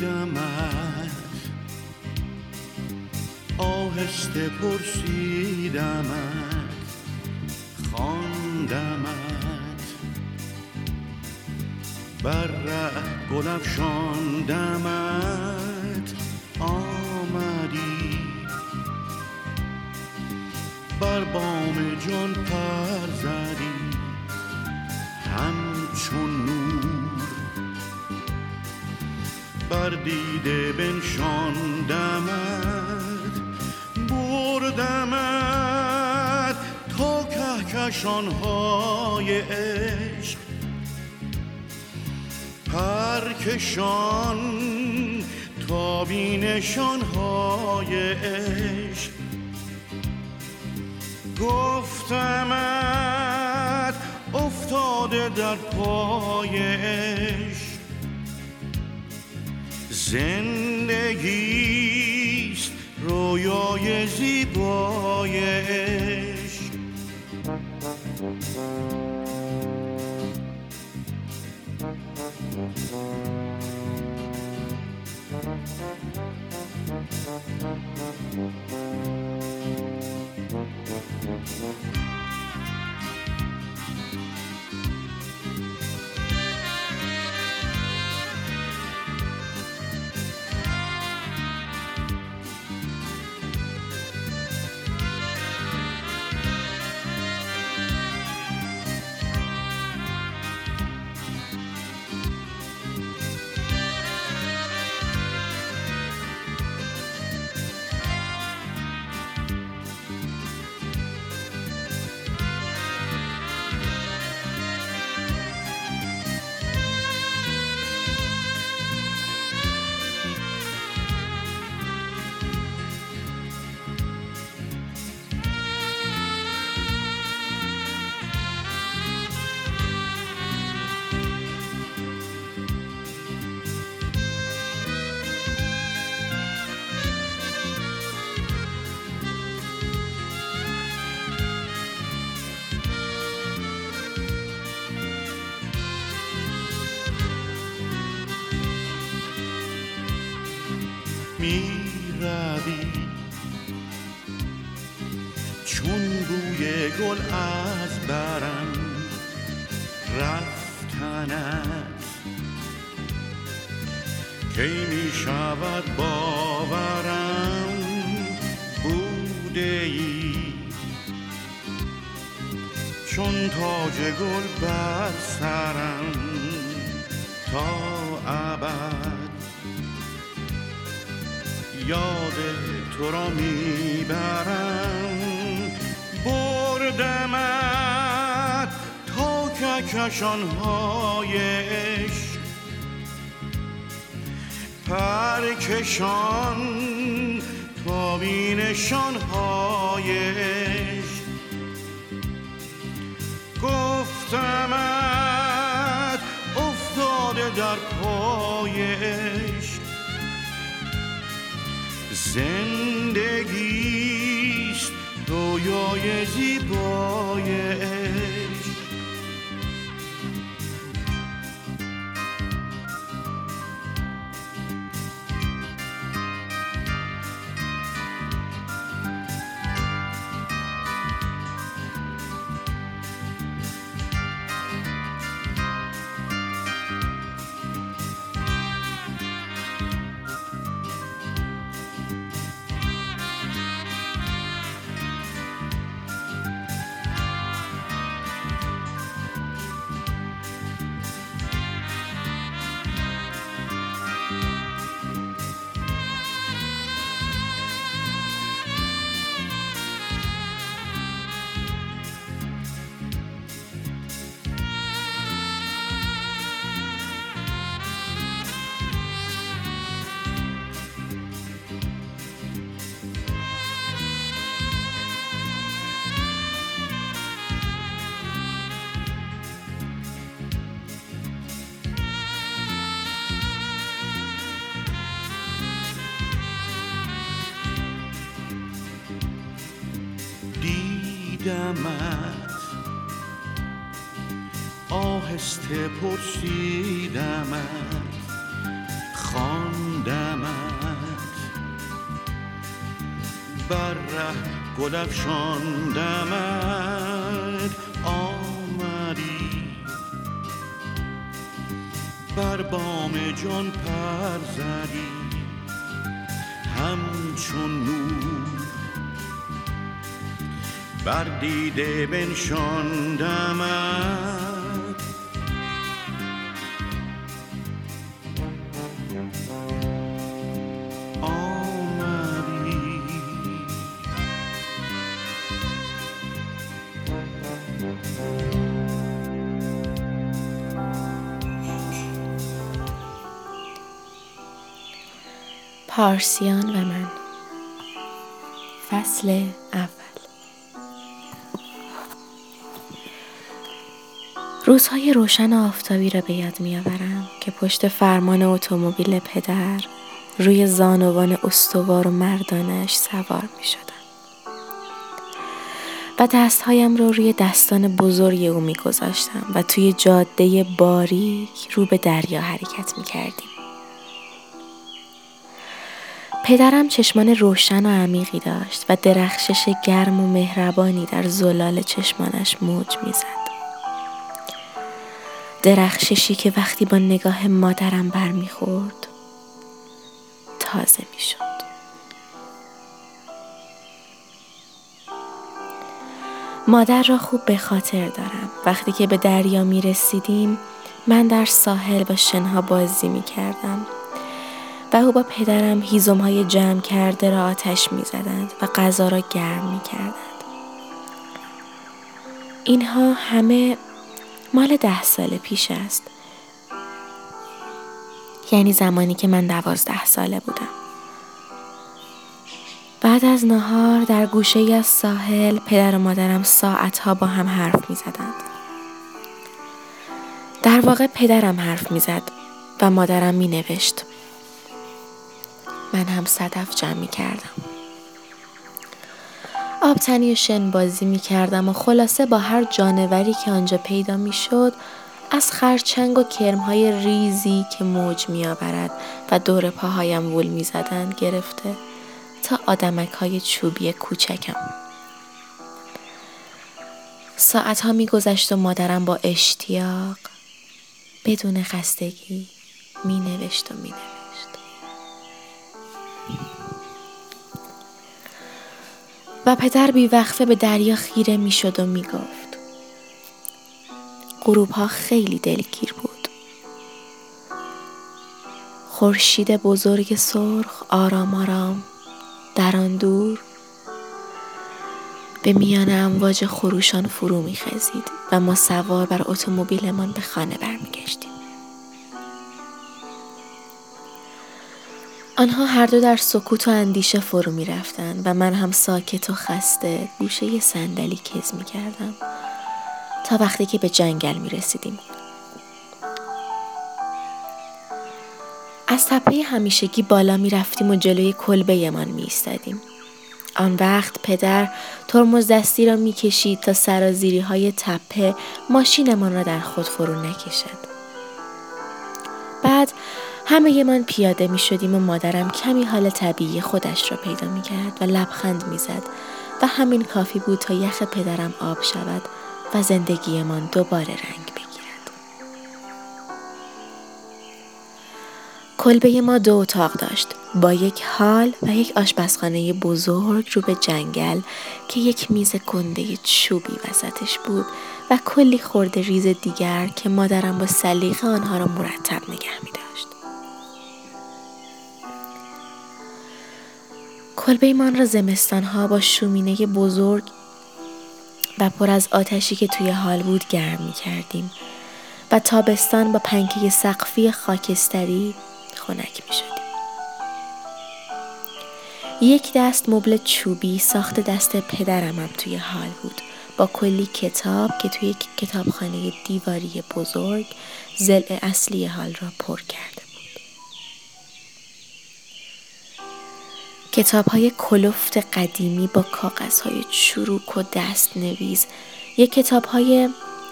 دیدمت آهسته پرسیدمت ره گل افشاندمت آمدی. بر بام جان پر زدی. همچون نور. بر دیده بنشاندمت. بردمت. تا کهکشانهای عشق پرکشان تا بینشانهای عشق. گفتمت افتاده در پای عشق. زندگیست رویای زیبای Thank you. از برم رفتنت کی می شود باورم بوده ای؟ چون تاج گل بر سرم تا ابد. یاد تو را می‌برم بردمت تا کهکشانهای عشق. پرکشان تا بینشانهای عشق. گفتمت افتاده در پای عشق. زندگیست رویای زیبای دیدمت آهسته پرسیدمت. خواندمت. بر ره گل آمدی. بر بام جان پر زدی. همچون نور بر دیده بنشاندمت پارسیان و من. فصل اول. روزهای روشن آفتابی را به یاد میآورم که پشت فرمان اتومبیل پدر روی زانوان استوار و مردانش سوار می شدم. و دستهایم را روی دستان بزرگ او می گذاشتم و توی جاده باریک رو به دریا حرکت می کردیم. پدرم چشمان روشن و عمیقی داشت و درخشش گرم و مهربانی در زلال چشمانش موج می‌زد. درخششی که وقتی با نگاه مادرم برمیخورد تازه می‌شد. مادر را خوب به خاطر دارم. وقتی که به دریا می رسیدیم من در ساحل با شنها بازی می کردم و او با پدرم هیزم های جمع کرده را آتش می زدند و غذا را گرم می کردند. اینها همه مال ده سال پیش است. یعنی زمانی که من دوازده ساله بودم. بعد از نهار در گوشه از ساحل پدر و مادرم ساعتها با هم حرف می زدند. در واقع پدرم حرف می زد و مادرم می نوشت. من هم صدف جمع می کردم. آبتنی و شن بازی می کردم و خلاصه با هر جانوری که آنجا پیدا می شد از خرچنگ و کرمهای ریزی که موج می آورد و دور پاهایم وول می زدن گرفته تا آدمک های چوبی کوچکم. ساعتها می گذشت و مادرم با اشتیاق بدون خستگی می نوشت و می نوشت. و پدر بی وقفه به دریا خیره می شد و می گفت غروب ها خیلی دلگیر بود. خورشید بزرگ سرخ آرام آرام در آن دور به میان امواج خروشان فرو می خزید و ما سوار بر اتومبیلمان به خانه برمیگشتیم. آنها هر دو در سکوت و اندیشه فرو می رفتن و من هم ساکت و خسته گوشه صندلی کز می کردم تا وقتی که به جنگل می رسیدیم. از تپه همیشگی بالا می رفتیم و جلوی کلبه من می ایستادیم. آن وقت پدر ترمز دستی را می کشید تا سرازیری های تپه ماشینمان را در خود فرو نکشد. بعد همه من پیاده می شدیم و مادرم کمی حال طبیعی خودش را پیدا می کرد و لبخند می زد و همین کافی بود تا یخ پدرم آب شود و زندگیمان دوباره رنگ بگیرد. کلبه ما دو اتاق داشت با یک حال و یک آشپزخانه بزرگ رو به جنگل که یک میز گنده چوبی وسطش بود و کلی خورده ریز دیگر که مادرم با سلیقه آنها را مرتب نگه می کلبه ایمان را زمستان ها با شومینه بزرگ و پر از آتشی که توی حال بود گرم می کردیم و تابستان با پنکه سقفی خاکستری خنک می شدیم. یک دست مبل چوبی ساخت دست پدرم هم توی حال بود با کلی کتاب که توی کتابخانه دیواری بزرگ زل اصلی حال را پر کرده کتاب های کلفت قدیمی با کاغذ های چروک و دست نویز یک کتاب های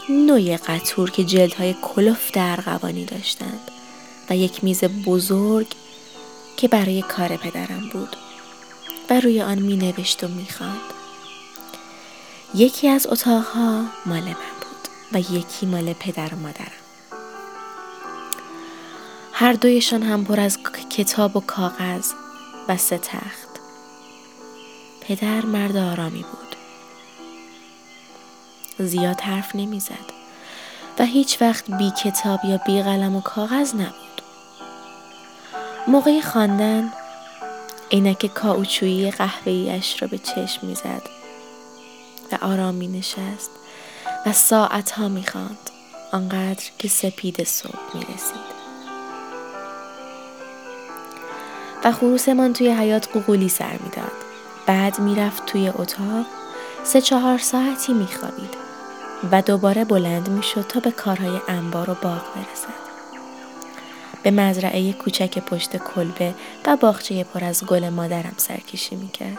نوع قطور که جلد های کلفت ارغوانی داشتند و یک میز بزرگ که برای کار پدرم بود و روی آن می نوشت و می خواند. یکی از اتاقها مال من بود و یکی مال پدر و مادرم. هر دویشان هم پر از کتاب و کاغذ و سه تخت. پدر مرد آرامی بود. زیاد حرف نمی‌زد و هیچ وقت بی کتاب یا بی قلم و کاغذ نبود. موقع خواندن عینک کاوچویی قهوه‌ایش را به چشم می‌زد و آرام می نشست و ساعت ها می. آنقدر که سپید صبح می رسید. و خروسمان توی حیات قوقولی سر می‌داد. بعد می‌رفت توی اتاق سه چهار ساعتی میخوابید و دوباره بلند می‌شد تا به کارهای انبار و باغ برسد. به مزرعه کوچک پشت کلبه و باغچه پر از گل مادرم سرکشی می‌کرد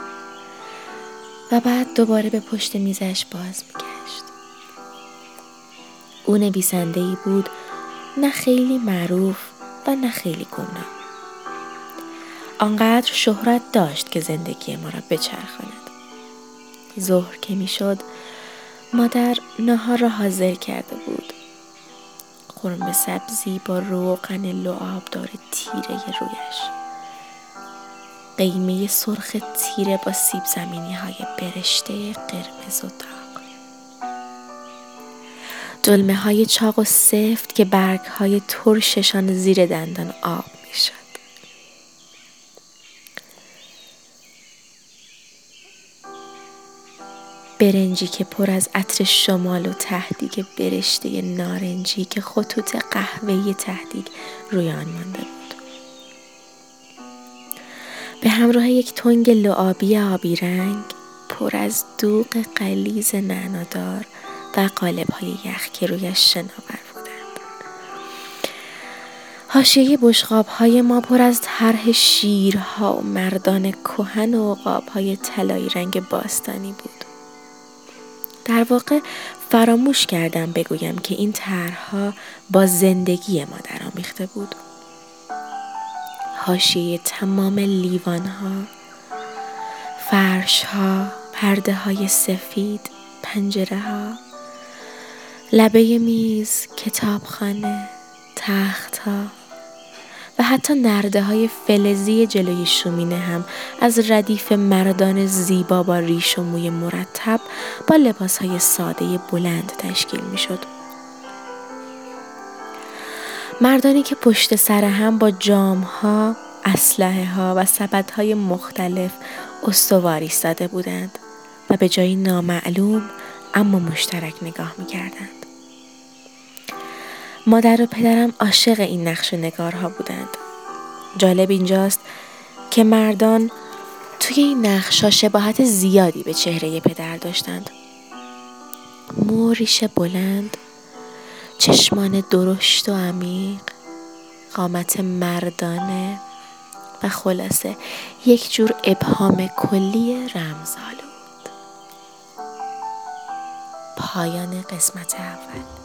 و بعد دوباره به پشت میزش باز میگشت او نویسنده بود نه خیلی معروف و نه خیلی گمنام آنقدر شهرت داشت که زندگی ما را بچرخاند. ظهر که می‌شد مادر نهار را حاضر کرده بود. قرمه سبزی با روغن لعابدار تیره رویش. قیمه سرخ تیره با سیب زمینی های برشته قرمز و داغ. دلمه های چاق و سفت که برگ های ترششان زیر دندان آب برنجی که پر از عطر شمال و تهدیگ برشته نارنجی که خطوط قهوه‌ای تهدیگ روی آن مانده بود. به همراه یک تنگ لعابی آبی رنگ پر از دوغ قلیز نعنادار و قالب های یخ که رویش شناور بودند. حاشیه بشقاب های ما پر از طرح شیرها و مردان کهن و عقاب های طلایی رنگ باستانی بود. در واقع فراموش کردم بگویم که این طرحها با زندگی ما درآمیخته بود. حاشیه تمام لیوانها فرشها پرده های سفید پنجره ها لبه میز کتابخانه تختها و حتی نرده های فلزی جلوی شومینه هم از ردیف مردان زیبا با ریش و موی مرتب با لباس های ساده بلند تشکیل می شد. مردانی که پشت سر هم با جام ها، اسلحه ها و سبد های مختلف استواری ایستاده بودند و به جایی نامعلوم اما مشترک نگاه می کردند. مادر و پدرم عاشق این نقش و نگارها بودند. جالب اینجاست که مردان توی این نقشا شباهت زیادی به چهره پدر داشتند. موریش بلند، چشمان درشت و عمیق، قامت مردانه و خلاصه یک جور ابهام کلی رمزآلود. پایان قسمت اول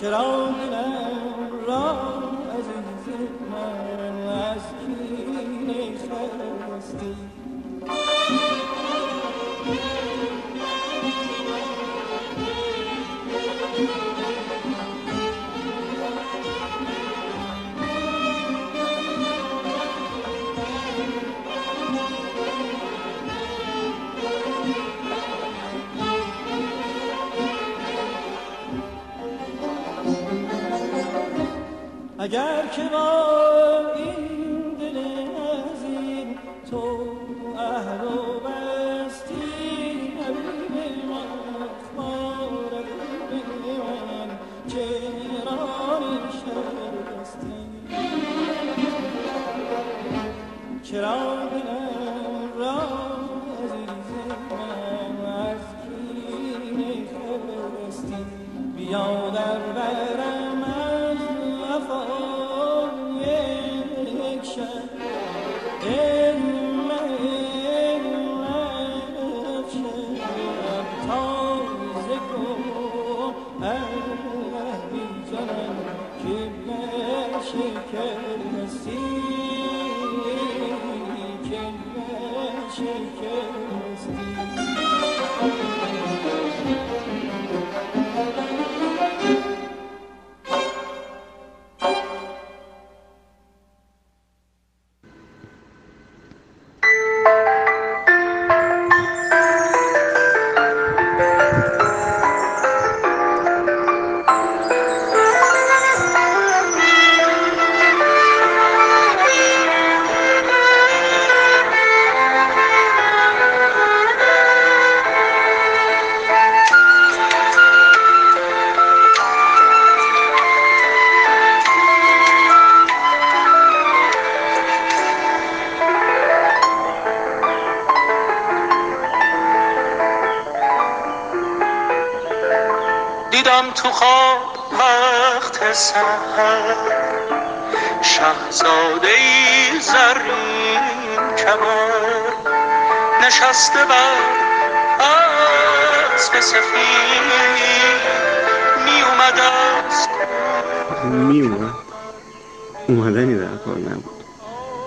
چرا اگر که با این دل عظیم تو عهد و بستی حبیب من اخبار من چرا نشستی چرا دلم را عزیز از بیا در برم. تو خواب وقت سحر شهزاده ای زرین کمر نشسته بر اسب سفید. می اومد از می اومد؟ اومدنی در کار نبود.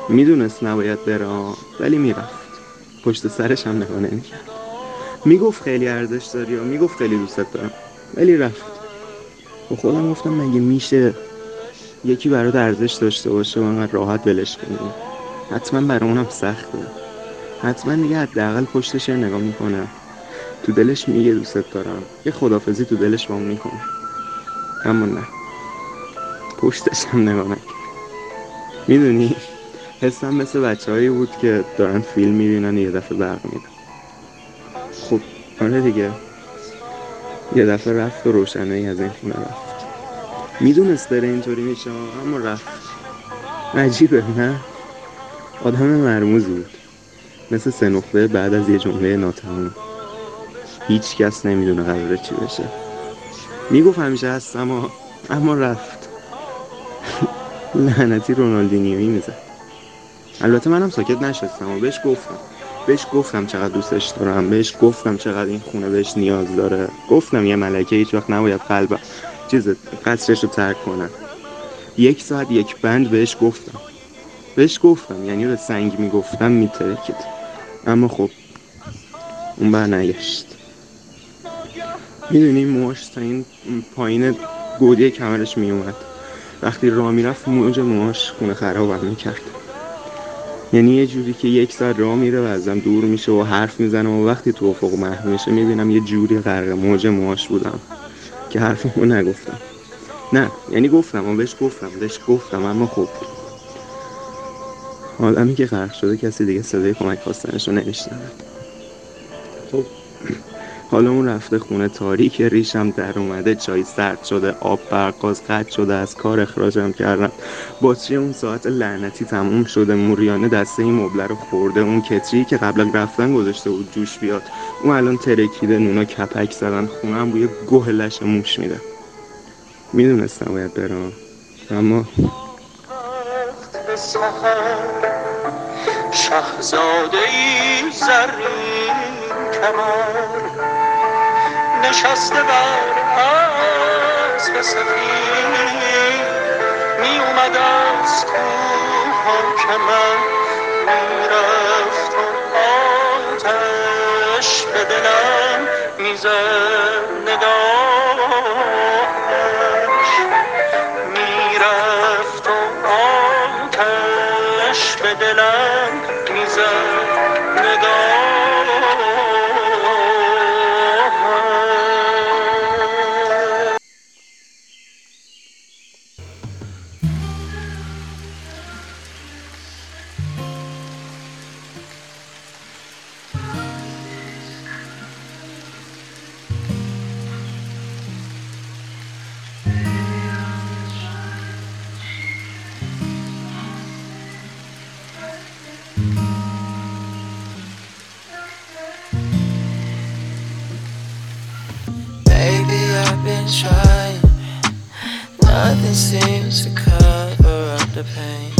می‌دونست نباید بره ها، ولی می‌رفت. پشت سرش هم نگاه نمی‌کرد. می‌گفت خیلی ارزش داری و می‌گفت خیلی دوستت دارم. ولی رفت. با خودم گفتم مگه میشه یکی برات ارزش داشته باشه و انقدر راحت ولش کنی؟ حتما برای اونم سخته. حتما دیگه حداقل پشتش نگاه می‌کنه. تو دلش میگه دوستت دارم. یه خدافزی تو دلش با می‌کنه. اما نه. پشتش هم نگاه نکرد. می‌دونی؟ حسم مثل بچه هایی بود که دارن فیلم می‌بینن یه دفعه برق میدن. خب آره دیگه. یه دفعه رفت و روشنه ای از این خونه رفت. می‌دونست داره اینطوری میشه اما رفت. عجیبه نه؟ آدم مرموزی بود. مثل سه نقطه بعد از یه جمله ناتموم. هیچ کس نمی‌دونه قراره چی بشه. می‌گفت همیشه هست اما اما رفت. لعنتی رونالدینیویی می‌زد. البته منم ساکت نشستم و بهش گفتم. بهش گفتم چقدر دوستش دارم بهش گفتم چقدر این خونه بهش نیاز داره. گفتم یه ملکه هیچ وقت نباید قلب چیز قصرش رو ترک کنن یک ساعت یک بند بهش گفتم. بهش گفتم یعنی به سنگ می‌گفتم میترکید. اما خب اون بر نگشت. می‌دونی موش تا این پایین گودی کمرش میومد وقتی راه می‌رفت موج موهاش خونه خرابم می‌کرد. یعنی یه جوری که یک ساعت راه میره و ازم دور میشه و حرف می‌زنه و وقتی تو افق محو میشه می‌بینم یه جوری غرق موج موهاش بودم که حرفمو نگفتم. نه یعنی گفتم و بهش گفتم بهش گفتم اما خب. آدمی که غرق شده کسی دیگه صدای کمک خواستنش رو نمیشنوه. خب. حالا اون رفته خونه تاریک ریشم در اومده چای سرد شده آب برقاز قطع شده از کار اخراجم کردن باتری اون ساعت لعنتی تموم شده موریانه دسته این مبله رو خورده اون کتری که قبل از رفتن گذاشته بود جوش بیاد. اون الان ترکیده نونا کپک زدن خونم بوی گوه لش موش میده. می‌دونستم باید برم. اما شهزاده زرین کمر. نشسته بر اسب سفید می اومد از کوه که من می‌رفت و آتش به دلم می‌زد نگاهش می‌رفت و آتش به دلم می‌زد. Been trying. Nothing seems to cover up the pain.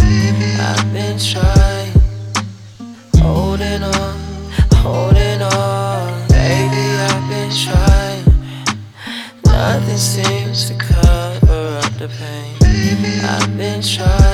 I've been trying. Holding on, holding on. Baby, I've been trying. Nothing seems to cover up the pain. I've been trying.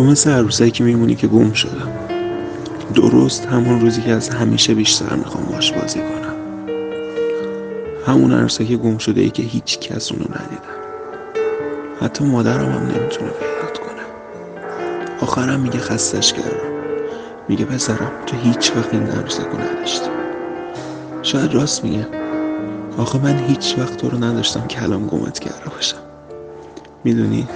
تو مثل عروسکی میمونی که گم شدم. درست همون روزی که از همیشه بیشتر می‌خوام باش بازی کنم. همون عروسک گم شده ای که هیچ کس اونو ندیدن حتی مادرم هم نمی‌تونه پیدات کنه. آخرم میگه خستش کردم. میگه پسرم تو هیچ وقت این عروسک رو نداشتی. شاید راست میگه. آخه من هیچ وقت تو رو نداشتم که الان گمت کرده باشم. می‌دونی؟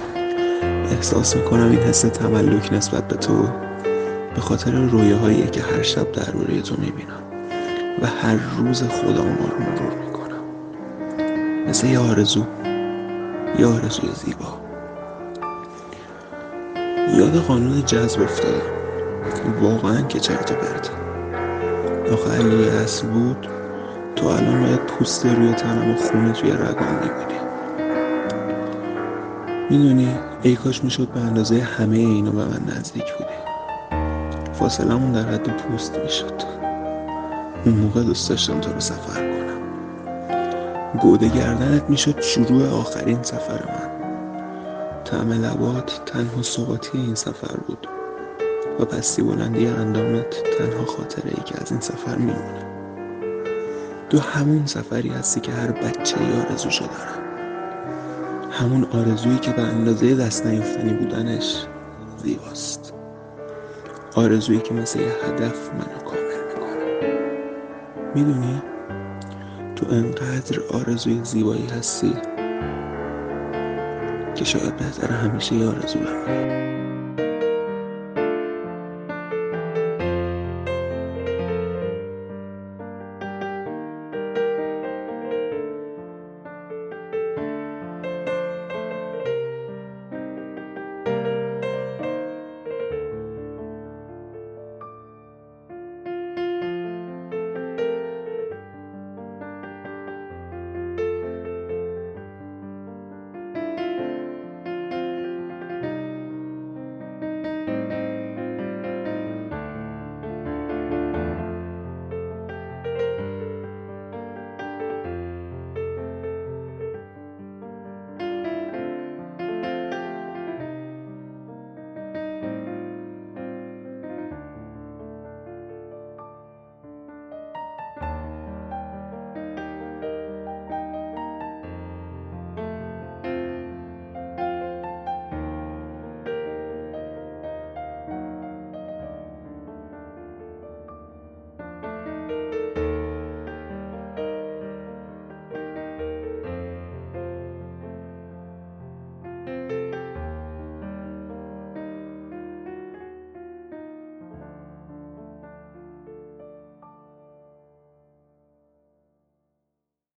احساس می‌کنم این حس تملک نسبت به تو به خاطر رویاهایی که هر شب درباره تو می‌بینم و هر روز خدا اونا رو مرور می‌کنم. مثل یه آرزو یه آرزوی زیبا. یاد قانون جذب افتادم. واقعا که چرت و پرت آخه اصل بود تو الان باید پوست روی تنم و خونه توی رگام می‌بینی. می‌دونی ای کاش می‌شد به اندازه همه اینو به من نزدیک بودی. فاصلمون در حد پوست می‌شد. اون موقع دوست داشتم تو رو سفر کنم. گوده گردنت می‌شد شروع آخرین سفر من. طعم لبات تنها ثباتی این سفر بود. و پستی بلندی اندامت تنها خاطره ای که از این سفر میمونه. تو همون سفری هستی که هر بچه ای آرزوشو دارم. همون آرزویی که به اندازه دست نیفتنی بودنش زیباست. آرزویی که مثل یه هدف منو کامل می‌کنه. می‌دونی؟ تو انقدر آرزوی زیبایی هستی که شاید بهتر همیشه یه آرزو بمونه